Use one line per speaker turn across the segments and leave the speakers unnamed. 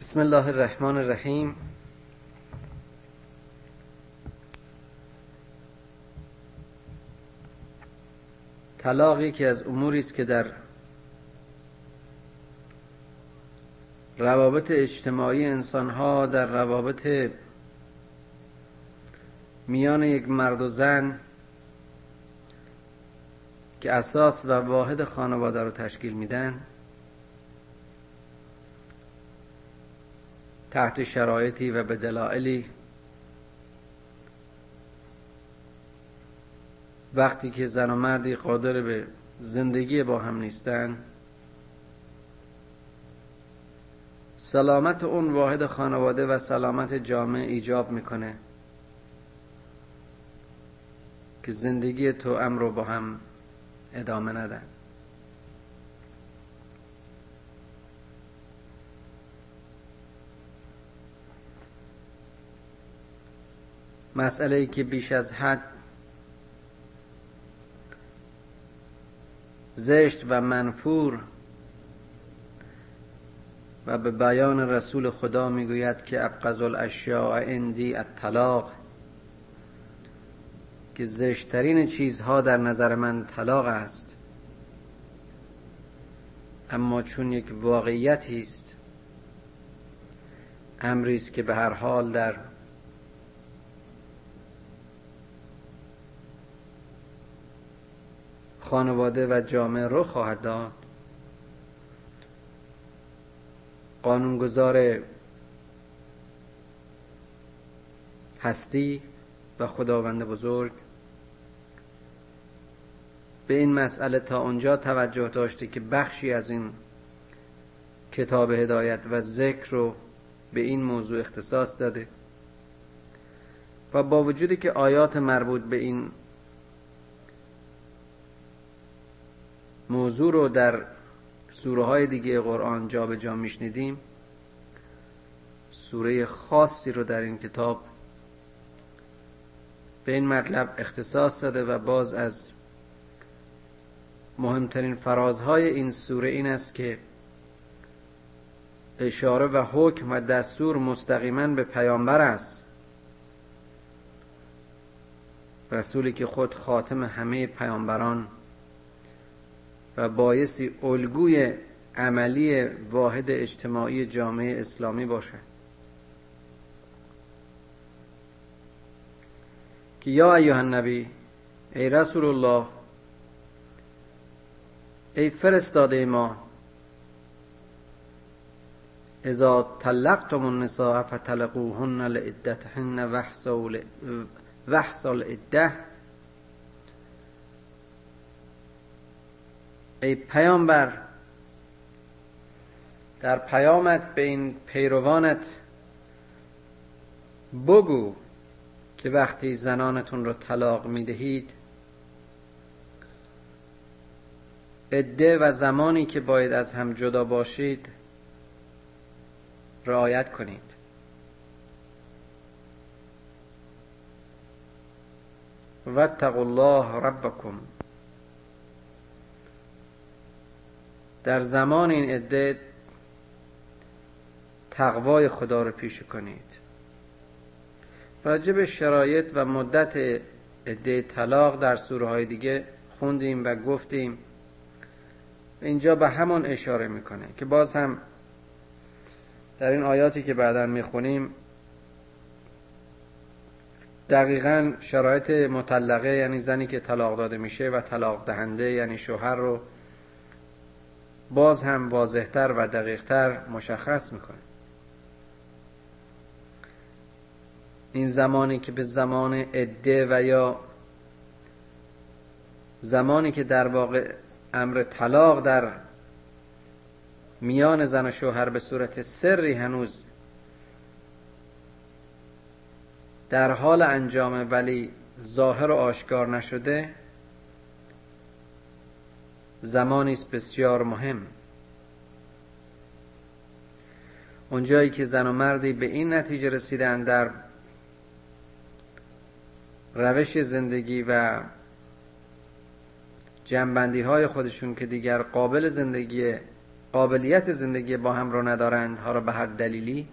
بسم الله الرحمن الرحیم. طلاق یکی از اموری است که در روابط اجتماعی انسان ها در روابط میان یک مرد و زن که اساس و واحد خانواده رو تشکیل میدن تحت شرایطی و به دلایلی وقتی که زن و مردی قادر به زندگی با هم نیستن سلامت اون واحد خانواده و سلامت جامعه ایجاب می‌کنه که زندگی تو رو با هم ادامه ندن. مسئله ای که بیش از حد زشت و منفور و به بیان رسول خدا می‌گوید که ابقض الاشیاء اندی الطلاق که زشترین چیزها در نظر من طلاق است. اما چون یک واقعیتی است امری است که به هر حال در خانواده و جامعه رو خواهد داد. قانونگذار هستی و خداوند بزرگ به این مسئله تا اونجا توجه داشته که بخشی از این کتاب هدایت و ذکر رو به این موضوع اختصاص داده و با وجودی که آیات مربوط به این موضوع رو در سوره های دیگه قرآن جا به جا میشنیدیم. سوره خاصی رو در این کتاب به این مطلب اختصاص داده و باز از مهمترین فرازهای این سوره این است که اشاره و حکم و دستور مستقیما به پیامبر است. رسولی که خود خاتم همه پیامبران و بایستی الگوی عملی واحد اجتماعی جامعه اسلامی باشه. که یا ایها النبی ای رسول الله ای فرستاده ما اذا طلقتم النساء فطلقوهن لعدتهن وحصل العده ای پیامبر در پیامت به این پیروانت بگو که وقتی زنانتون رو طلاق می‌دهید عده و زمانی که باید از هم جدا باشید رعایت کنید. واتقوا الله ربکم. در زمان این عده تقوای خدا رو پیش کنید. راجب شرایط و مدت عده طلاق در سوره های دیگه خوندیم و گفتیم. اینجا به همون اشاره می‌کنه که باز هم در این آیاتی که بعدا می‌خونیم دقیقا شرایط مطلقه یعنی زنی که طلاق داده میشه و طلاق دهنده یعنی شوهر رو باز هم واضحتر و دقیقتر مشخص می‌کنه. این زمانی که به زمان عده و یا زمانی که در واقع امر طلاق در میان زن و شوهر به صورت سری هنوز در حال انجام ولی ظاهر و آشکار نشده زمانی است بسیار مهم. اونجایی که زن و مردی به این نتیجه رسیدن در روش زندگی و جنبندی های خودشون که دیگر قابل زندگی قابلیت زندگی با هم رو ندارند حالا به هر دلیلی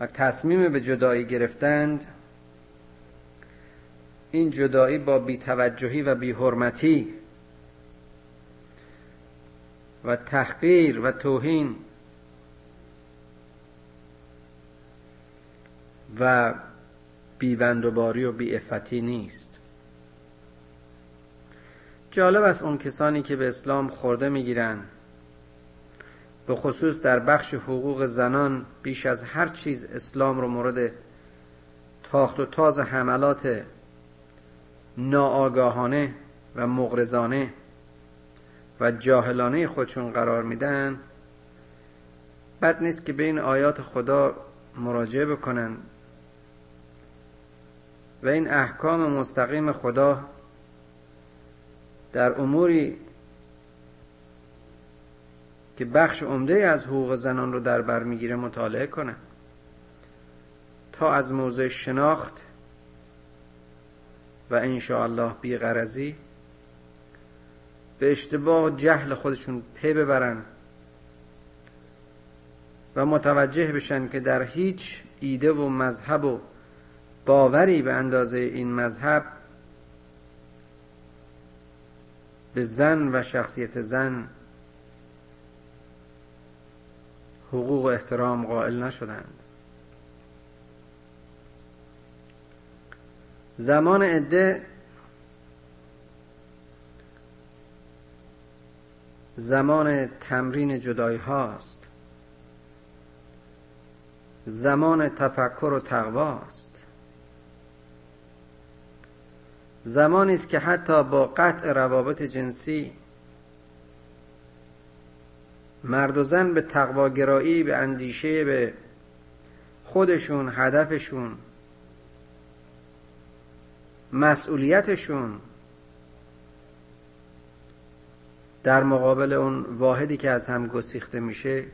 و تصمیم به جدایی گرفتند این جدایی با بیتوجهی و بیحرمتی و تحقیر و توهین و بیبندوباری و بیعفتی نیست. جالب است اون کسانی که به اسلام خورده می‌گیرن. به خصوص در بخش حقوق زنان بیش از هر چیز اسلام رو مورد تاخت و تاز حملات ناآگاهانه و مغرزانه و جاهلانه خودشون قرار میدن بد نیست که به این آیات خدا مراجعه بکنن و این احکام مستقیم خدا در اموری که بخش عمده از حقوق زنان رو در بر می‌گیره مطالعه کنن تا از موضع شناخت و انشاءالله بیغرزی به اشتباه جهل خودشون پی ببرن و متوجه بشن که در هیچ ایده و مذهب و باوری به اندازه این مذهب به زن و شخصیت زن حقوق و احترام قائل نشدند. زمان عده زمان تمرین جدایی هاست زمان تفکر و تقواست. زمانی است که حتی با قطع روابط جنسی مرد و زن به تقواگرایی به اندیشه به خودشون هدفشون مسئولیتشون در مقابل اون واحدی که از هم گسیخته میشه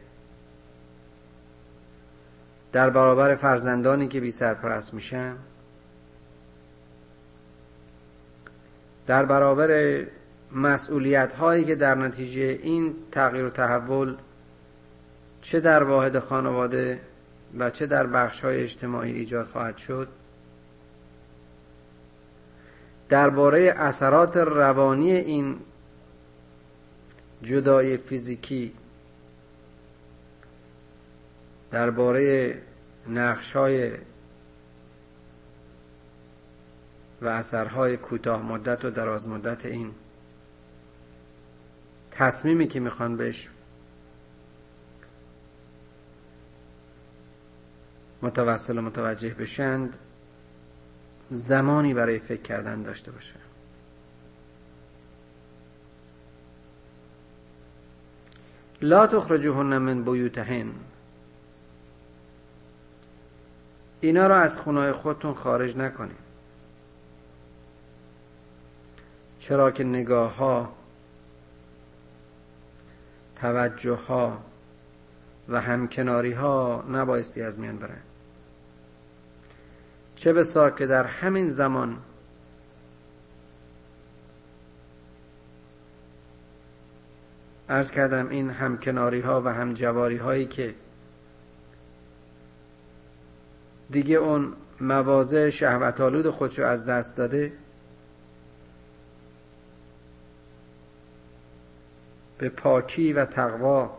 در برابر فرزندانی که بی سرپرست میشن در برابر مسئولیت هایی که در نتیجه این تغییر و تحول چه در واحد خانواده و چه در بخش های اجتماعی ایجاد خواهد شد درباره اثرات روانی این جدای فیزیکی درباره نقشای و اثرهای کوتاه مدت و دراز مدت این تصمیمی که می‌خوان بهش متوسل و متوجه بشند زمانی برای فکر کردن داشته باشه لا تخرجوهن من بیوتهن. اینا را از خونه خودتون خارج نکنید چرا که نگاه ها توجه ها و همکناری ها نبایستی از میان برن. چه بسا که در همین زمان ارز کردم این همکناری ها و همجواری هایی که دیگه اون مواضع شهوت آلود خودشو از دست داده به پاکی و تقوا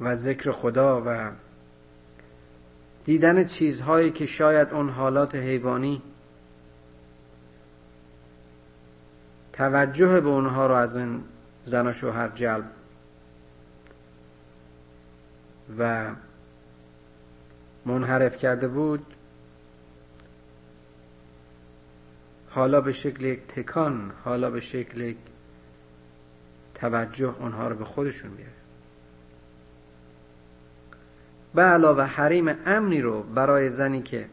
و ذکر خدا و دیدن چیزهایی که شاید اون حالات حیوانی توجه به اونها رو از این زن و شوهر جلب. و منحرف کرده بود حالا به شکل یک تکان حالا به شکل یک توجه اونها رو به خودشون بیاره. به علاوه حریم امنی رو برای زنی که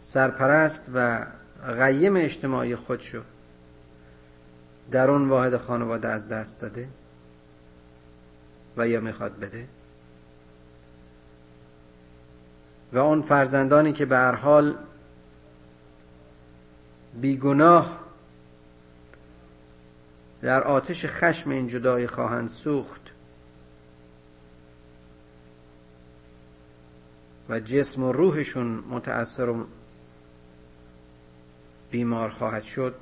سرپرست و غیم اجتماعی خودشو در اون واحد خانواده از دست داده و یا می‌خواد بده. و اون فرزندانی که به هر حال بیگناه در آتش خشم این جدایی خواهند سوخت و جسم و روحشون متأثر و بیمار خواهد شد.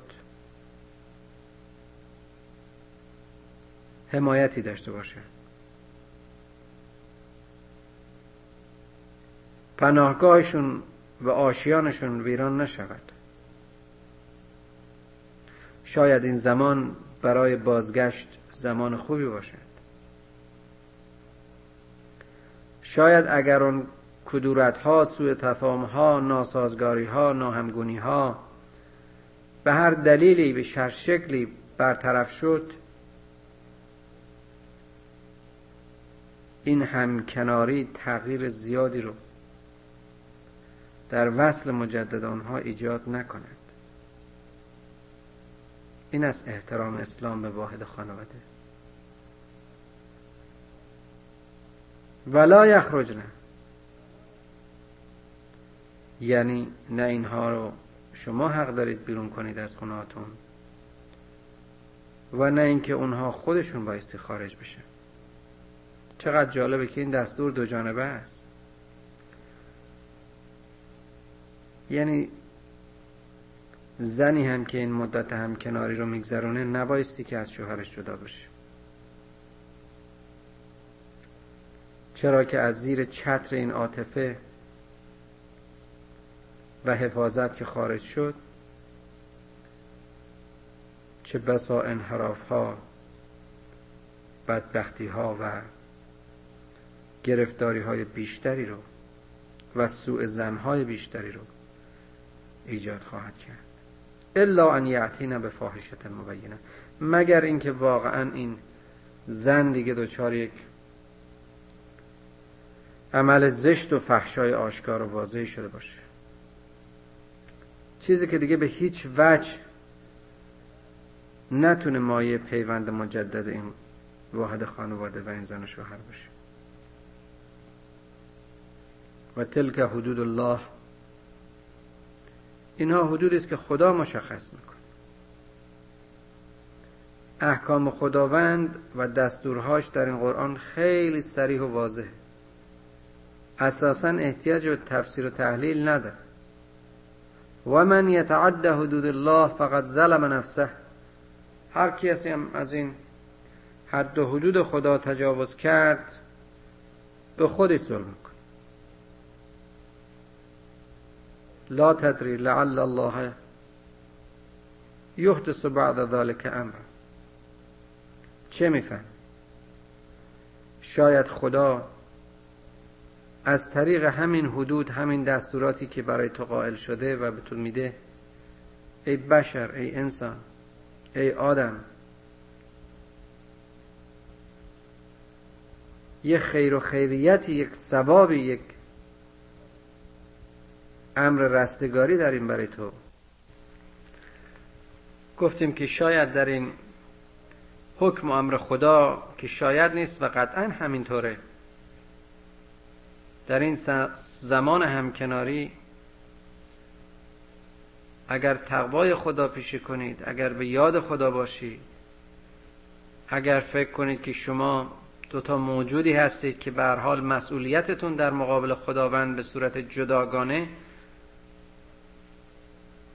حمایتی داشته باشه. پناهگاهشون و آشیانشون ویران نشود. شاید این زمان برای بازگشت زمان خوبی باشد. شاید اگر اون کدورت ها سوء تفاهم ها ناسازگاری ها ناهمگونی ها به هر دلیلی به شر شکلی برطرف شد این همکناری تغییر زیادی رو در وصل مجدد آنها ایجاد نکند. این از احترام اسلام به واحد خانواده. ولا یخرجنه یعنی نه اینها رو شما حق دارید بیرون کنید از خونهاتون و نه اینکه اونها خودشون بایستی خارج بشه. چقدر جالبه که این دستور دو جانبه است. یعنی زنی هم که این مدت هم کناری رو میگذرونه نبایستی که از شوهرش جدا بشه. چرا که از زیر چتر این عاطفه و حفاظت که خارج شد چه بسا انحراف ها بدبختی ها و گرفتاری های بیشتری رو و سوء زن های بیشتری رو ایجاد خواهد کرد. الا ان یعتین به فاحشت مبینه مگر اینکه واقعا این زن دیگه دچار یک عمل زشت و فحشای آشکار و واضحی شده باشه. چیزی که دیگه به هیچ وجه نتونه مایه پیوند مجدد این واحد خانواده و این زن و شوهر باشه. و تلک حدود الله اینها حدودی است که خدا مشخص می‌کنه احکام خداوند و دستورهاش در این قرآن خیلی سریح و واضحه. اساسا احتیاج به تفسیر و تحلیل نداره. و من حدود الله فقط ظلم نفسه. هر کسی هم از این حد و حدود خدا تجاوز کرد به خودش ظلم کن لا تدری لعل الله یحدث بعد ذلك امر چه میفهم شاید خدا از طریق همین حدود همین دستوراتی که برای تو قائل شده و به تو میده ای بشر ای انسان ای آدم یک خیر و خیریتی یک ثوابی یک امر رستگاری این برای تو. گفتیم که شاید در این حکم و امر خدا که شاید نیست و قطعا همینطوره. در این زمان همکناری اگر تقوای خدا پیشه کنید اگر به یاد خدا باشید اگر فکر کنید که شما دوتا موجودی هستید که به حال مسئولیتتون در مقابل خداوند به صورت جداگانه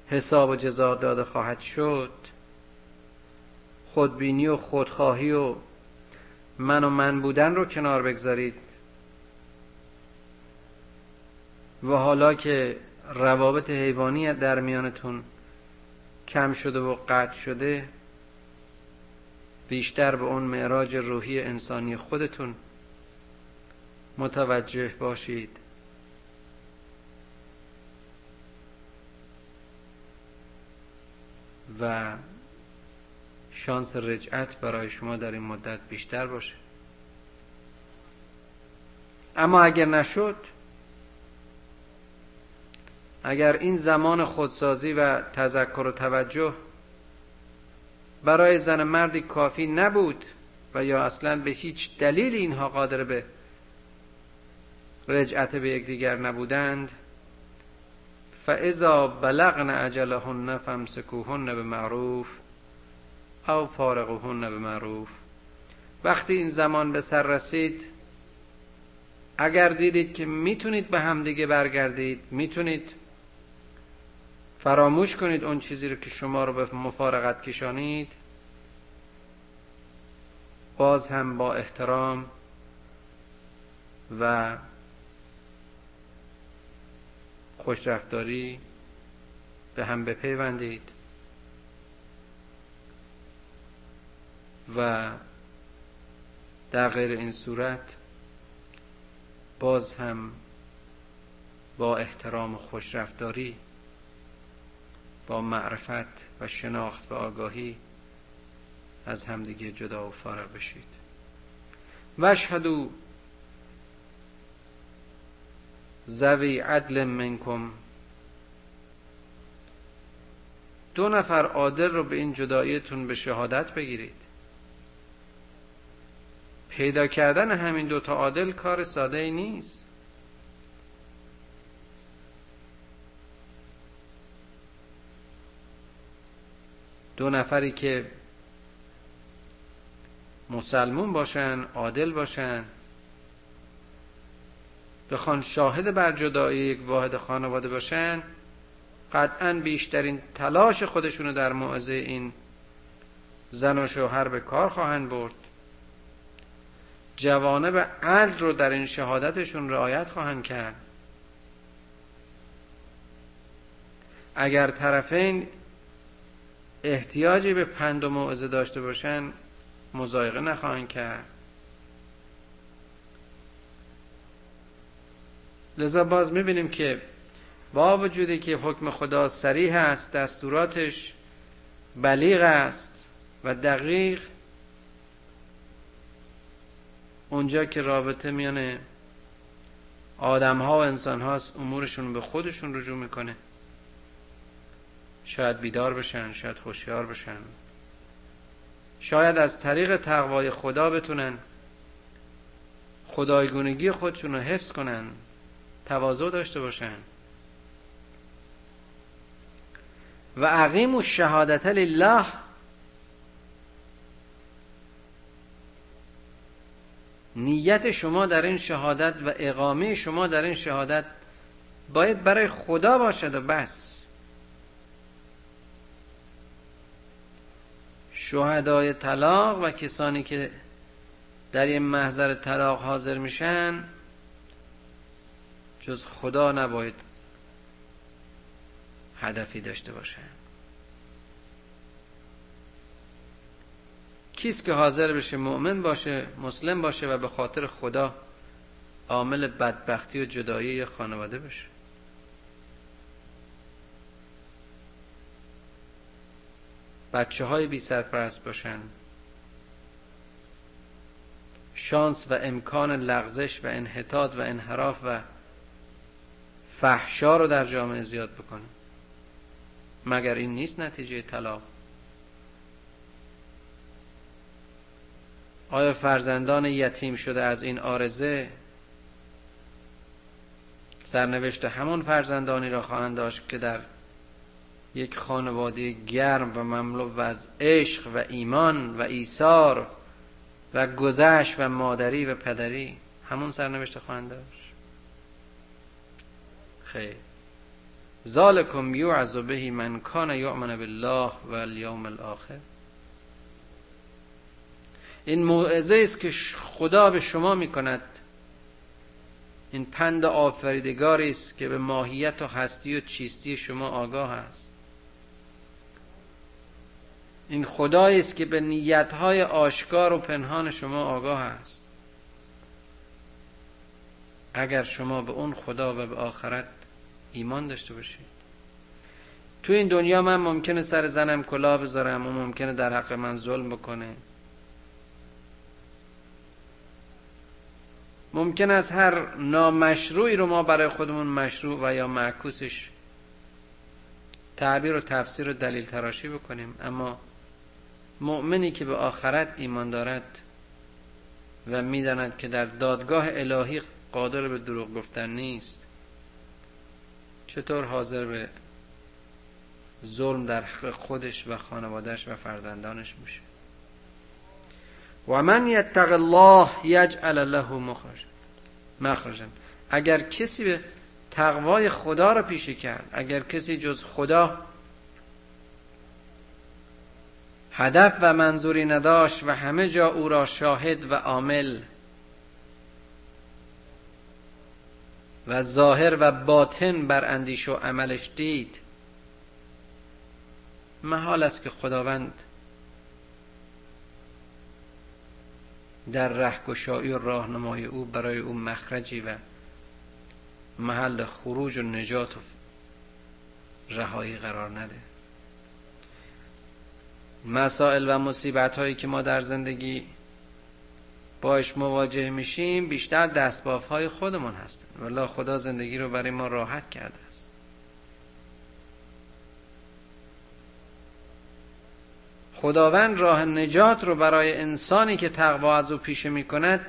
حساب و جزا داده خواهد شد خودبینی و خودخواهی و من و من بودن رو کنار بگذارید. و حالا که روابط حیوانی در میانتون کم شده و قطع شده بیشتر به اون معراج روحی انسانی خودتون متوجه باشید. و شانس رجعت برای شما در این مدت بیشتر باشه. اما اگر نشد اگر این زمان خودسازی و تذکر و توجه برای زن مردی کافی نبود و یا اصلا به هیچ دلیل اینها قادر به رجعت به یکدیگر نبودند فاذا بلغن اجلهن فامسکوهن به معروف او فارقوهن به معروف وقتی این زمان به سر رسید اگر دیدید که می‌تونید به همدیگه برگردید می‌تونید فراموش کنید اون چیزی رو که شما رو به مفارقت کشانید. باز هم با احترام و خوشرفتاری به هم بپیوندید و در غیر این صورت باز هم با احترام و خوشرفتاری با معرفت و شناخت و آگاهی از همدیگه جدا و فارغ بشید. وشهدو زوی عدل منکم. دو نفر عادل رو به این جداییتون به شهادت بگیرید. پیدا کردن همین دوتا عادل کار ساده ای نیست. دو نفری که مسلمون باشن عادل باشن بخوان شاهد بر جدایی یک واحد خانواده باشن قطعا بیشترین تلاش خودشونو در معزه این زن و شوهر به کار خواهند برد. جوانب عدل رو در این شهادتشون رعایت خواهند کرد. اگر طرفین احتیاجی به پند و موعظه داشته باشن مزایقه نخواهند کرد. لذا باز می‌بینیم که با وجودی که حکم خدا سریح است دستوراتش بلیغ است و دقیق اونجا که رابطه میان آدم ها و انسان هاست امورشون به خودشون رجوع می‌کنه. شاید بیدار بشن شاید خوشیار بشن. شاید از طریق تقوای خدا بتونن خدایگونگی خودشون رو حفظ کنن تواضع داشته باشن. و عقیم و شهادت لله. نیت شما در این شهادت و اقامه شما در این شهادت باید برای خدا باشد و بس. شهدای طلاق و کسانی که در این محضر طلاق حاضر میشن جز خدا نباید هدفی داشته باشن. کیست که حاضر بشه مؤمن باشه مسلم باشه و به خاطر خدا عامل بدبختی و جدایی خانواده بشه؟ بچه های بی سرپرست باشن. شانس و امکان لغزش و انحطاط و انحراف و فحشا رو در جامعه زیاد بکنه مگر این نیست نتیجه طلاق؟ آیا فرزندان یتیم شده از این آرزه سرنوشت همون فرزندانی را خواهند داشت که در یک خانواده گرم و مملو از عشق و ایمان و ایثار و گذشت و مادری و پدری. همون سرنوشت خواهند داشت. خیر. ذالکم به من کان یؤمن بالله و الیوم الاخر. این موعظه است که خدا به شما می کند این پند آفریدگاری است که به ماهیت و هستی و چیستی شما آگاه است. این خدایی است که به نیتهای آشکار و پنهان شما آگاه است. اگر شما به اون خدا و به آخرت ایمان داشته باشید. تو این دنیا من ممکنه سر زنم کلاه بذارم و ممکنه در حق من ظلم بکنه. ممکن است هر نامشروعی رو ما برای خودمون مشروع و یا معکوسش تعبیر و تفسیر و دلیل تراشی بکنیم اما مؤمنی که به آخرت ایمان دارد و می‌داند که در دادگاه الهی قادر به دروغ گفتن نیست. چطور حاضر به ظلم در خودش و خانوادهش و فرزندانش میشه و من یتق الله یجعل له مخرج مخرجا. اگر کسی به تقوای خدا رو پیشه کرد اگر کسی جز خدا هدف و منظوری نداشت و همه جا او را شاهد و عامل و ظاهر و باطن بر اندیش و عملش دید. محال است که خداوند در رهگشایی و راهنمای او برای او مخرجی و محل خروج و نجات و رهایی قرار نده. مسائل و مصیبت هایی که ما در زندگی باش مواجه میشیم بیشتر دستباف های خودمون هستن. ولی خدا زندگی رو برای ما راحت کرده است. خداوند راه نجات رو برای انسانی که تقوا از او پیشه می کند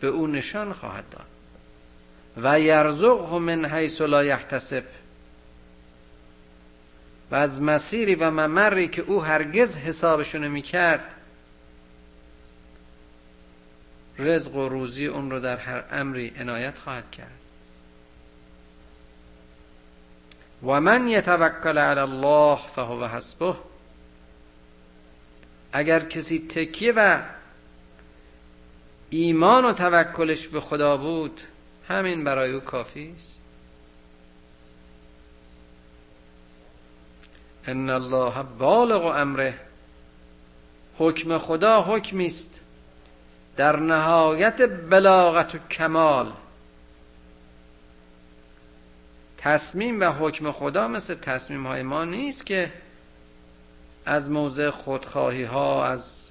به او نشان خواهد داد. و یرزقه من حیث لا یحتسب. و از مسیری و ممری که او هرگز حسابشو نمی کرد رزق و روزی اون رو در هر امری عنایت خواهد کرد. و من یتوکل علی الله فهو حسبه اگر کسی تکیه و ایمان و توکلش به خدا بود همین برای او کافی است. ان الله بالغ امره. حکم خدا حکمی است. در نهایت بلاغت و کمال. تصمیم و حکم خدا مثل تصمیم های ما نیست که از موضع خودخواهی ها از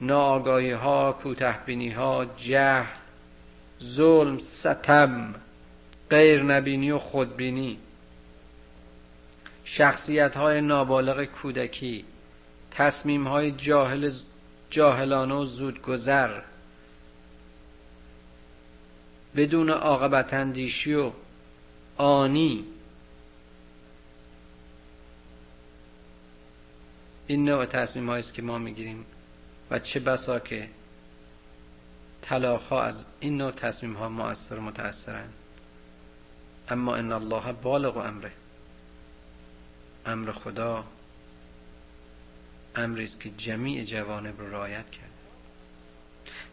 ناآگاهی ها کوتهبینی ها جهل ظلم ستم غیر نبینی و خودبینی. شخصیت های نابالغ کودکی تصمیم های جاهل جاهلانه و زودگذر. بدون عاقبت اندیشی و آنی. این نوع تصمیم است که ما می‌گیریم و چه بسا که طلاق ها از این نوع تصمیم ها مؤثر متأثرن اما ان الله بالغ امره. امر خدا امری است که جمیع جوانب رو رعایت کرد.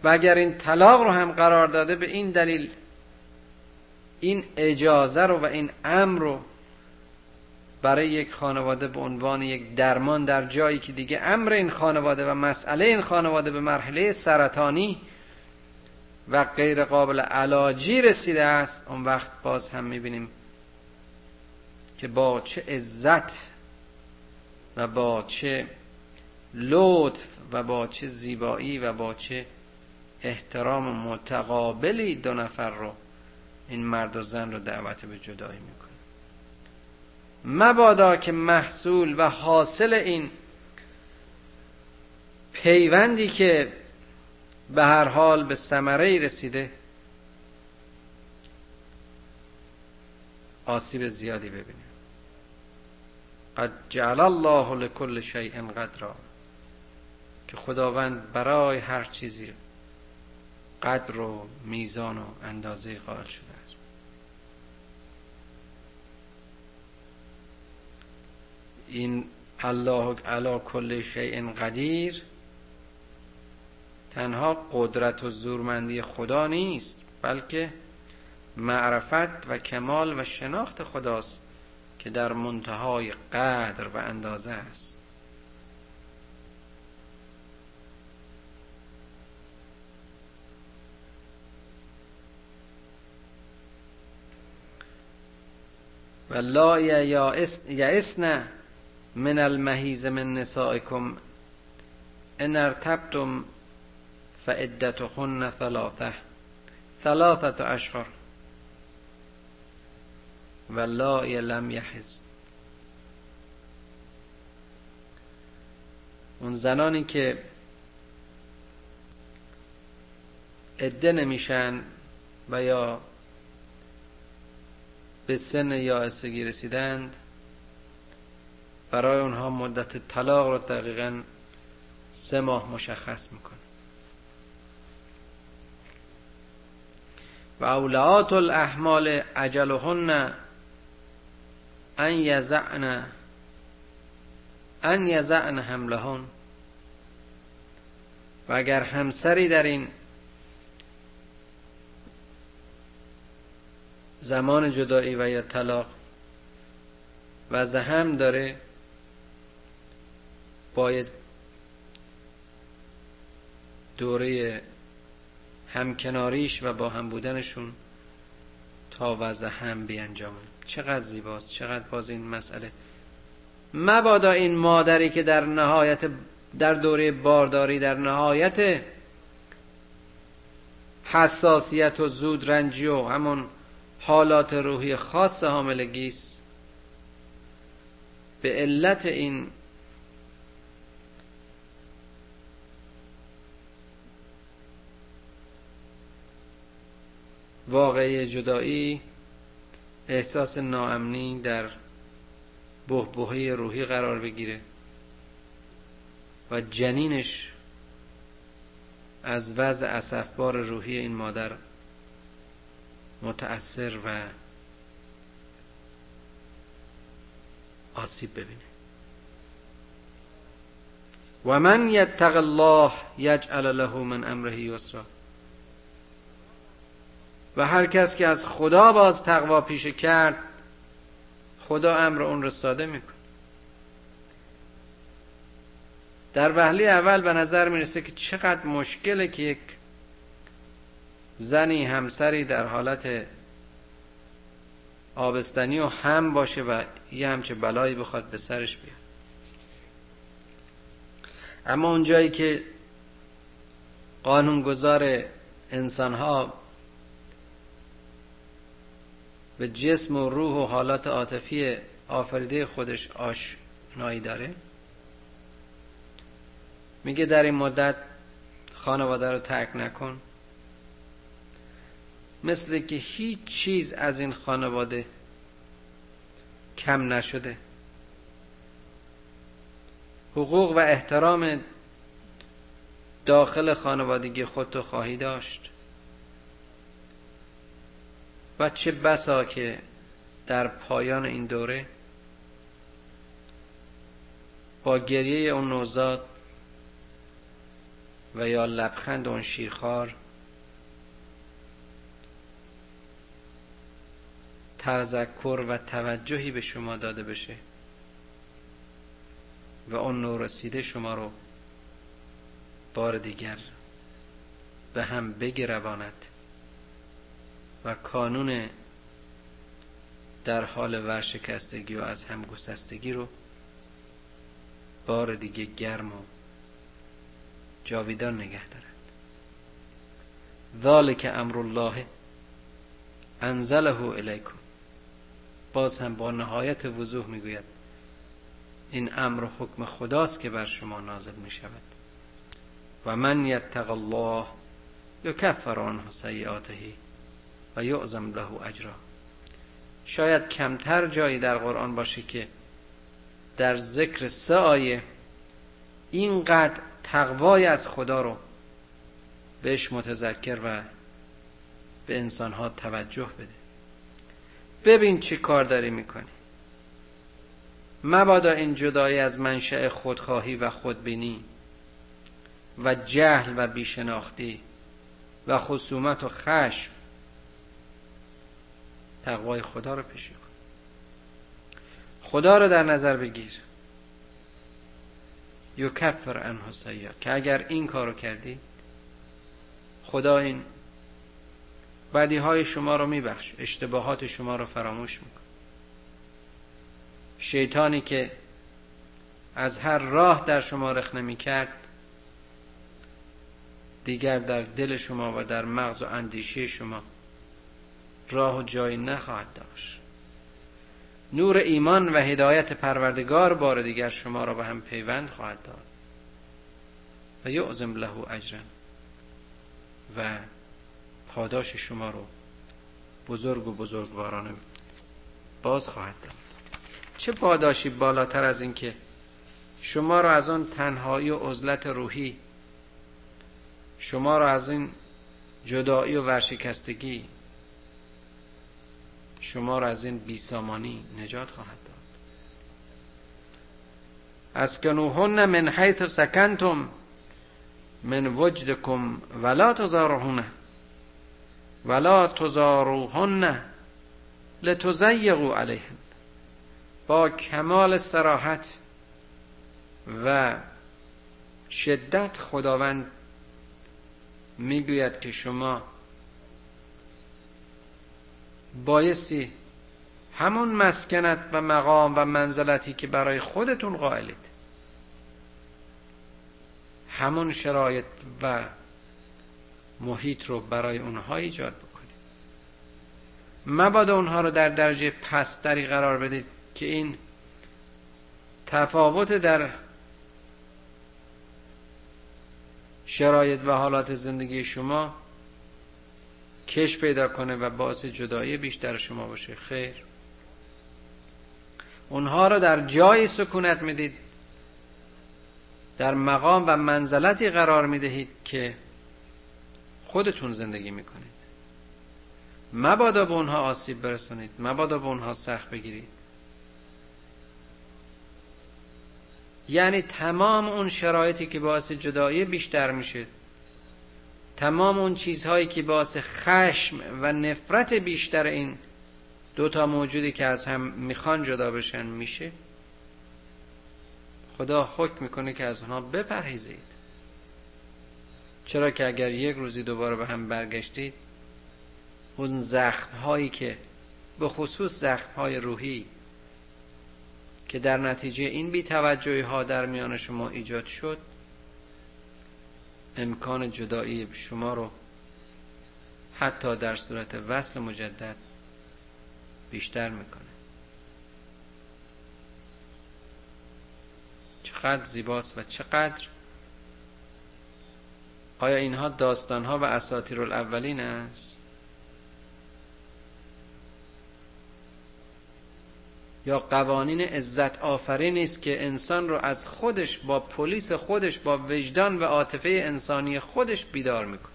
و اگر این طلاق رو هم قرار داده به این دلیل این اجازه رو و این امر رو برای یک خانواده به عنوان یک درمان در جایی که دیگه امر این خانواده و مسئله این خانواده به مرحله سرطانی و غیر قابل علاجی رسیده است اون وقت باز هم می‌بینیم که با چه عزت و با چه لطف و با چه زیبایی و با چه احترام متقابلی دو نفر رو این مرد و زن رو دعوت به جدایی می‌کنه. مبادا که محصول و حاصل این پیوندی که به هر حال به ثمره رسیده آسیب زیادی ببینیم. قد جعل الله لكل شیء قدرا. که خداوند برای هر چیزی قدر و میزان و اندازه قائل شده است. این الله علا کل شیء قدیر تنها قدرت و زورمندی خدا نیست بلکه معرفت و کمال و شناخت خداست. که در منتهای قدر و اندازه است. و لا یعسن من المهیز من نسائکم ان ارتبتم فعدتهن ثلاثه. ثلاثه اشهر و لا لم یحز. اون زنانی که عده نمیشن و یا به سن یائسگی رسیدند برای اونها مدت طلاق رو دقیقا سه ماه مشخص می‌کنه. و اولعات الاحمال اجلهن ان یزعن ان یزعن حملهن. و اگر همسری در این زمان جدایی و یا طلاق و زهم داره باید دوره همکناریش و با هم بودنشون تا وضع هم بیانجامه چقدر زیباست چقدر باز این مسئله. مبادا این مادری که در نهایت در دوره بارداری در نهایت حساسیت و زود رنجی و همون حالات روحی خاص حاملگی است به علت این واقعی جدایی احساس ناامنی در بهبهه روحی قرار بگیره و جنینش از وضع اصفبار روحی این مادر متأثر و آسیب ببینه. و من یتق الله یجعل له من امره یسرا. و هر کس که از خدا باز تقوا پیشه کرد خدا امر اون رو ساده می‌کنه. در وهله اول به نظر می‌رسه که چقدر مشکله که یک زنی همسری در حالت آبستنی و هم باشه و یه همچه بلایی بخواد به سرش بیاد. اما اونجایی که قانونگذار انسان ها به جسم و روح و حالات عاطفی آفریده خودش آشنایی داره. میگه در این مدت خانواده رو ترک نکن. مثل که هیچ چیز از این خانواده کم نشده. حقوق و احترام داخل خانوادگی خودتو خواهی داشت. و چه بسا که در پایان این دوره با گریه اون نوزاد و یا لبخند اون شیرخوار تذکر و توجهی به شما داده بشه و اون نور رسیده شما رو بار دیگر به هم بگرواند. و کانون در حال ورشکستگی و از هم گسستگی رو بار دیگه گرم و جاویدان نگه دارد ذالک امر الله انزله الیکم. باز هم با نهایت وضوح می‌گوید این امر حکم خداست که بر شما نازل می شود و من یتق الله یکفر عنه سیئاته. و یعظم له اجرا. شاید کمتر جایی در قرآن باشه که در ذکر سه آیه اینقدر تقوای از خدا رو بهش متذکر و به انسانها توجه بده. ببین چی کار داری می‌کنی. مبادا این جدایی از منشأ خودخواهی و خودبینی و جهل و بیشناختی و خصومت و خشم تقوای خدا رو پیشی کن خدا رو در نظر بگیر. یکفر انها سیئا که اگر این کارو کردی خدا این بدی های شما رو میبخش اشتباهات شما رو فراموش میکن شیطانی که از هر راه در شما رخ نمی کرد دیگر در دل شما و در مغز و اندیشه شما راه و جایی نخواهد داشت. نور ایمان و هدایت پروردگار بار دیگر شما را به هم پیوند خواهد داد. و یعظم له اجرا و پاداش شما رو بزرگ و بزرگوارانه باز خواهد داد. چه پاداشی بالاتر از این که شما را از آن تنهایی و عزلت روحی شما را از این جدایی و ورشکستگی شما را از این بیسامانی نجات خواهد داد. از کنوهن من حیث سکنتم من وجدکم ولا تزارهن ولا تزاروهن لتزیقوا علیهن. با کمال سراحت و شدت خداوند می‌گوید که شما بایستی همون مسکنت و مقام و منزلتی که برای خودتون قائلید. همون شرایط و محیط رو برای اونها ایجاد بکنید. مبادا اونها رو در درجه پستری قرار بدید که این تفاوت در شرایط و حالات زندگی شما کش پیدا کنه و باعث جدایی بیشتر شما باشه. خیر. اونها رو در جای سکونت می‌دید. در مقام و منزلتی قرار می‌دهید که خودتون زندگی می‌کنید. مبادا به اونها آسیب برسونید. مبادا به اونها سخت بگیرید. یعنی تمام اون شرایطی که باعث جدایی بیشتر میشه تمام اون چیزهایی که باعث خشم و نفرت بیشتر این دوتا موجودی که از هم می‌خوان جدا بشن میشه خدا حکم می‌کنه که از اونها بپرهیزید. چرا که اگر یک روزی دوباره به هم برگشتید اون زخم هایی که به خصوص زخم های روحی که در نتیجه این بیتوجهی ها در میان شما ایجاد شد امکان جدایی شما رو حتی در صورت وصل مجدد بیشتر می‌کنه. چقدر زیباست و چقدر آیا اینها داستان ها و اساطیر الاولین است؟ یا قوانین عزت آفرین است که انسان رو از خودش با پلیس خودش با وجدان و عاطفه انسانی خودش بیدار می‌کنه.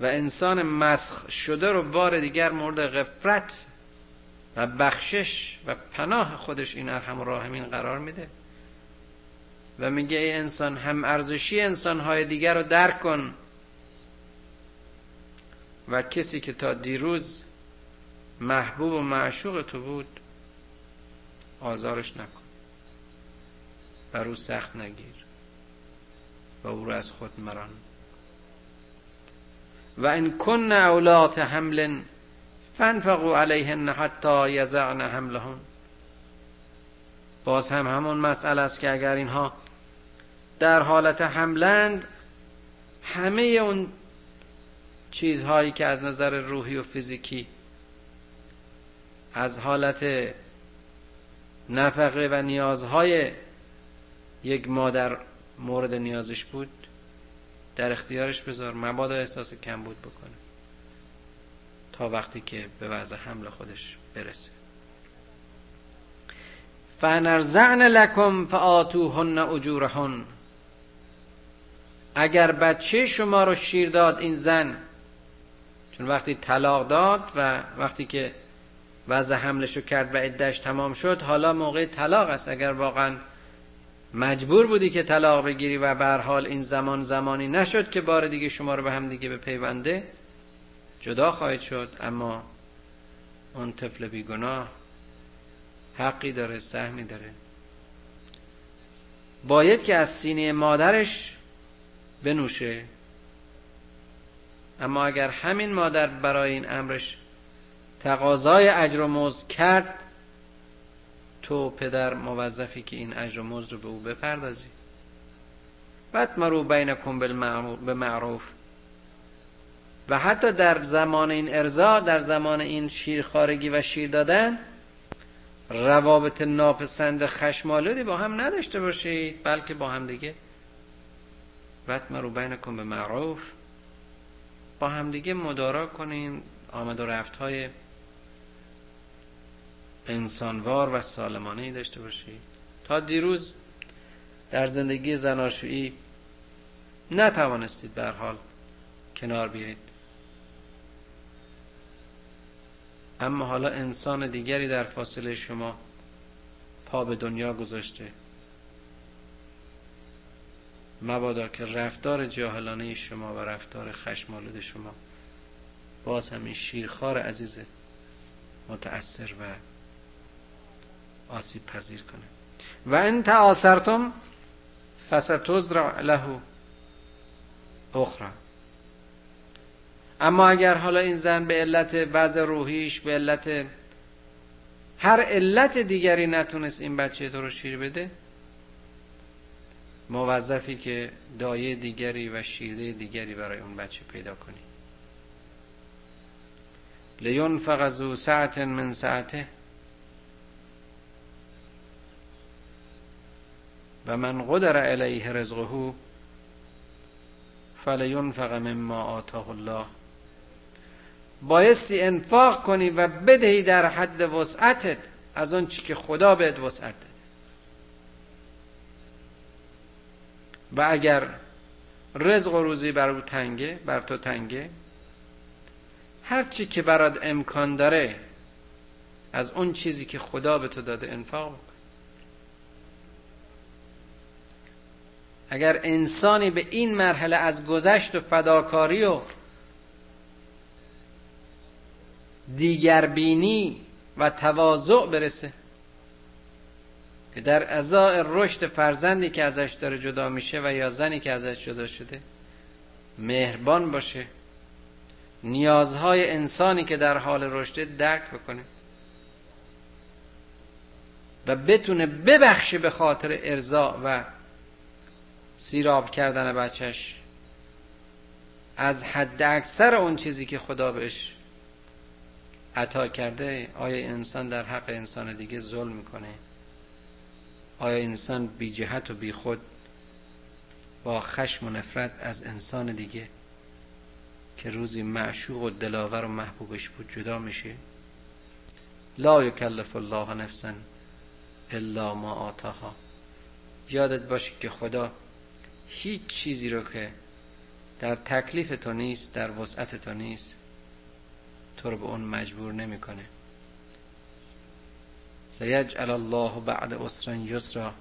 و انسان مسخ شده رو بار دیگر مورد غفرت و بخشش و پناه خودش این ارحم راهمین قرار میده. و میگه ای انسان هم ارزشی انسانهای دیگر رو درک کن. و کسی که تا دیروز محبوب و معشوق تو بود آزارش نکن. بر او سخت نگیر و او رو از خود مران. و این کن اولات حمل فانفقوا علیهن حتی یزعن حملهن. باز هم همون مسئله است که اگر اینها در حالت حملند همه اون چیزهایی که از نظر روحی و فیزیکی از حالت نفقه و نیازهای یک مادر مورد نیازش بود در اختیارش بذار مبادا احساس کم بود بکنه تا وقتی که به وضع حمل خودش برسه. فنرزعن لکم فآتوهن اجورهن اگر بچه شما رو شیر داد این زن چون وقتی طلاق داد و وقتی که وضع حملش رو کرد و عدهش تمام شد حالا موقع طلاق است. اگر واقعا مجبور بودی که طلاق بگیری و به حال این زمان زمانی نشد که بار دیگه شما رو به هم دیگه به پیونده جدا خواهید شد. اما اون طفل بیگناه حقی داره سهمی داره. باید که از سینه مادرش بنوشه. اما اگر همین مادر برای این امرش تقاضای اجر و مزد کرد تو پدر موظفی که این اجر و مزد رو به او بپردازی. بعد مرو بینکم به معروف و حتی در زمان این ارزا در زمان این شیرخارگی و شیر دادن روابط ناپسند خشمالودی با هم نداشته باشید بلکه با هم دیگه. رو بینکم به معروف با همدیگه مدارا کنین آمد و رفت های انسانوار و سالمانه ای داشته باشید تا دیروز در زندگی زناشویی نتوانستید به حال کنار بیایید. اما حالا انسان دیگری در فاصله شما پا به دنیا گذاشته. مبادا که رفتار جاهلانه شما و رفتار خشمالود شما باز همین شیرخوار عزیز متأثر و آسیب پذیر کنه. و ان تعاصرتم فستزرع له اخرى اما اگر حالا این زن به علت بعض روحیش به علت هر علت دیگری نتونست این بچه تو رو شیر بده موظفی که دایه دیگری و شیرده دیگری برای اون بچه پیدا کنی. لینفق ذو ساعت من ساعته و من قدر علیه رزقه فلینفق مما آتاه الله. بایستی انفاق کنی و بدهی در حد وسعتت از اون چی که خدا بهت وسعت. و اگر رزق و روزی بر تنگه بر تو تنگه هر چی که برات امکان داره از اون چیزی که خدا به تو داده انفاق اگر انسانی به این مرحله از گذشت و فداکاری و دیگربینی و تواضع برسه که در ازای رشد فرزندی که ازش داره جدا میشه و یا زنی که ازش جدا شده مهربان باشه نیازهای انسانی که در حال رشد درک بکنه و بتونه ببخشه به خاطر ارضا و سیراب کردن بچهش. از حد اکثر اون چیزی که خدا بهش عطا کرده آیا انسان در حق انسان دیگه ظلم می‌کنه؟ آیا انسان بی جهت و بی خود با خشم و نفرت از انسان دیگه که روزی معشوق و دلاور و محبوبش بود جدا میشه؟ لا یکلف الله نفسا الا ما آتاها. یادت باشه که خدا هیچ چیزی رو که در تکلیف تو نیست در وسعت تو نیست تو رو به اون مجبور نمی‌کنه. سیجعل الله بعد عسر یسرا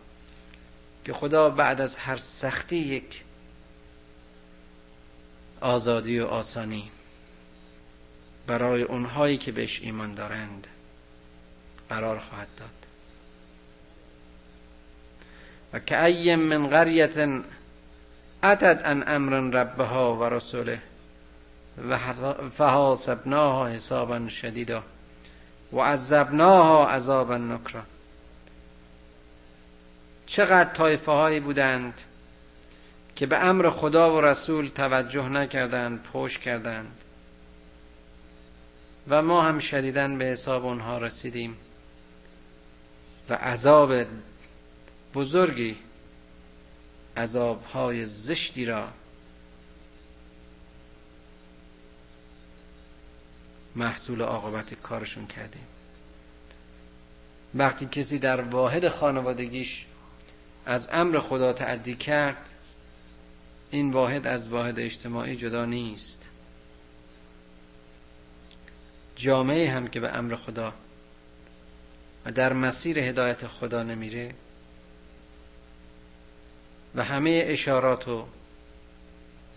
که خدا بعد از هر سختی یک آزادی و آسانی برای اونهایی که بهش ایمان دارند قرار خواهد داد. و که ایم من قریت اتت ان امر ربها و رسوله و فحاسبناها حسابا شدیدا و عذبناها عذابا نکرا. چقدر طایفه هایی بودند که به امر خدا و رسول توجه نکردند پوش کردند. و ما هم شدیدن به حساب اونها رسیدیم. و عذاب بزرگی عذابهای زشتی را محصول عاقبت کارشون کردیم. وقتی کسی در واحد خانوادگیش از امر خدا تعدی کرد این واحد از واحد اجتماعی جدا نیست. جامعه هم که به امر خدا و در مسیر هدایت خدا نمیره و همه اشارات و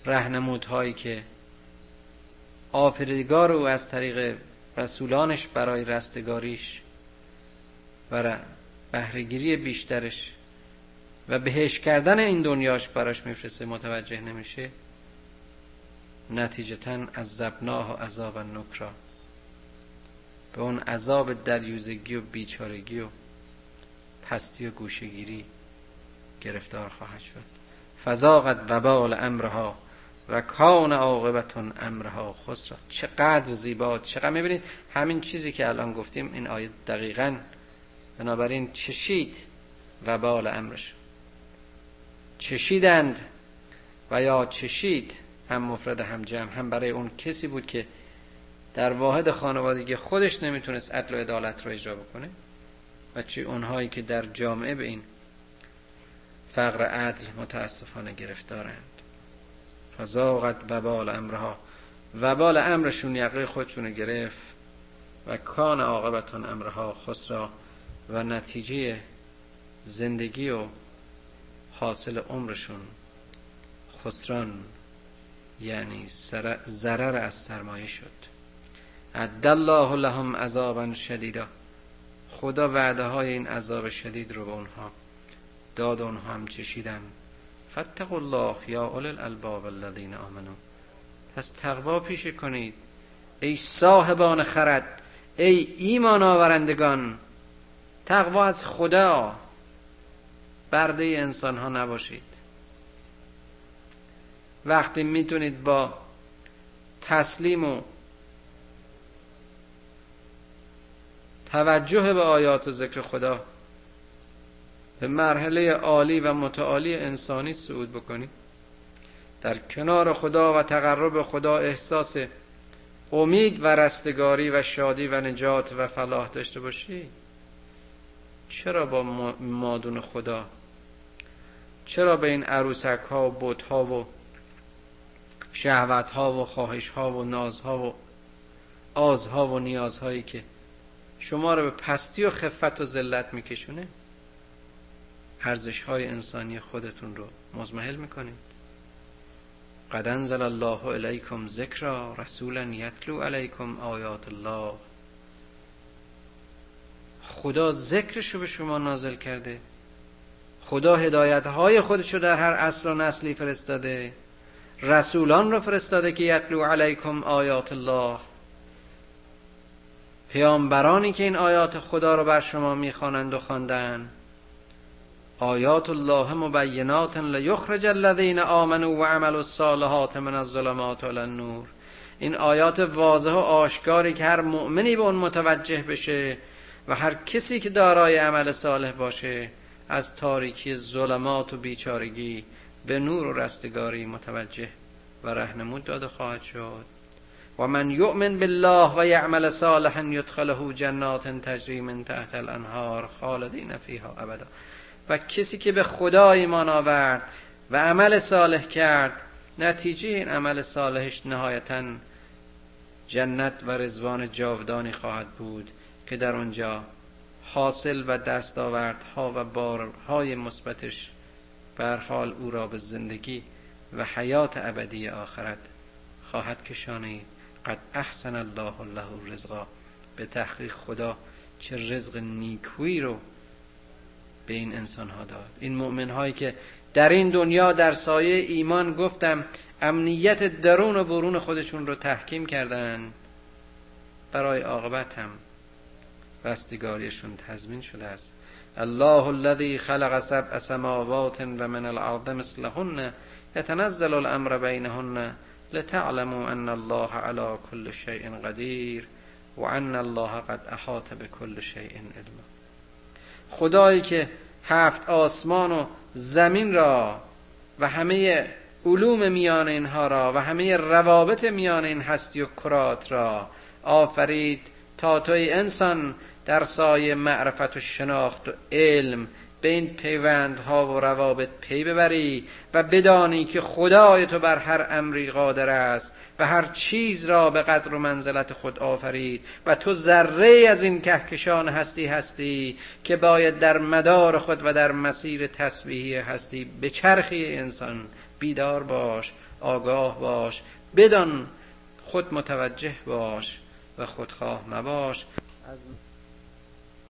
رهنمودهایی که آفریدگار او از طریق رسولانش برای رستگاریش و بهرهگیری بیشترش و بهش کردن این دنیاش براش میفرسته متوجه نمیشه. نتیجتا از زبناه و عذاب نکرا به اون عذاب دریوزگی و بیچارگی و پستی و گوشگیری گرفتار خواهد شد. فضاقت وبال امرها و کان عاقبتون امرها خسرا. چقدر زیبا چقدر می‌بینید همین چیزی که الان گفتیم این آیه دقیقا بنابراین چشید وبال امرش. چشیدند و یا چشید هم مفرد هم جمع هم برای اون کسی بود که در واحد خانوادگی خودش نمی‌تونست عدل و عدالت رو اجرا بکنه و چه اونهایی که در جامعه به این فقر عدل متاسفانه گرفتارند. فزاقت وبال امرها. وبال امرشون یقه خودشون گرفت و کان عاقبتان امرها خسرا و نتیجه زندگی و حاصل عمرشون خسران یعنی ضرر از سرمایه شد. عد الله لهم عذابا شدیدا. خدا وعده های این عذاب شدید رو به اونها داد اونها هم چشیدن فتقوا الله یا اول الالباب الذین آمنو پس تقوا پیش کنید. ای صاحبان خرد ای ایمان آورندگان تقوا از خدا. برده انسان ها نباشید. وقتی می‌تونید با تسلیم و توجه به آیات و ذکر خدا به مرحله عالی و متعالی انسانی صعود بکنید در کنار خدا و تقرب خدا احساس امید و رستگاری و شادی و نجات و فلاح داشته باشی. چرا با مادون خدا؟ چرا به این عروسک ها و بوت ها و شهوت ها و خواهش ها و ناز ها و آز ها و نیاز هایی که شما رو به پستی و خفت و ذلت میکشونه؟ ارزش های انسانی خودتون رو مزمحل می‌کنید. قد انزل الله الیکم ذکرا رسولا یتلو علیکم آیات الله. خدا ذکرشو به شما نازل کرده. خدا هدایت های خودشو در هر اصل و نسلی فرستاده. رسولان رو فرستاده که یتلو علیکم آیات الله. پیامبرانی که این آیات خدا رو بر شما می‌خوانند و خواندند آیات الله مبینات لیخرج الذین آمنوا و عملوا الصالحات من الظلمات الى النور. این آیات واضح و آشکاری که هر مؤمنی به اون متوجه بشه و هر کسی که دارای عمل صالح باشه از تاریکی ظلمات و بیچارگی به نور و رستگاری متوجه و رهنمود داده خواهد شد. و من یؤمن بالله و یعمل صالحا یدخله جنات تجری من تحت الانهار خالدین فیها ابدا. و کسی که به خدا ایمان آورد و عمل صالح کرد نتیجه این عمل صالحش نهایتا جنت و رزوان جاودانی خواهد بود که در آنجا حاصل و دستاوردها و بارهای مثبتش بر حال او را به زندگی و حیات ابدی آخرت خواهد کشانید. قد احسن الله له رزقا به تحقیق خدا چه رزق نیکویی رو به این انسان ها داد. این مؤمن هایی که در این دنیا در سایه ایمان گفتم امنیت درون و برون خودشون رو تحکیم کردن برای عاقبت هم رستگاریشون تضمین شده است. الله الذي خلق سبع سماوات و من الارض مثلهن يتنزل الامر بينهن لتعلموا ان الله على كل شيء قدير و ان الله قد احاط بكل شيء علما. خدایی که هفت آسمان و زمین را و همه علوم میان اینها را و همه روابط میان این هستی و کرات را آفرید تا توی انسان در سایه معرفت و شناخت و علم به این پیوندها و روابط پی ببری و بدانی که خدای تو بر هر امری قادر است و هر چیز را به قدر و منزلت خود آفرید و تو ذره از این کهکشان هستی هستی که باید در مدار خود و در مسیر تسبیحی هستی به چرخی انسان بیدار باش آگاه باش بدان خود متوجه باش و خودخواه مباش.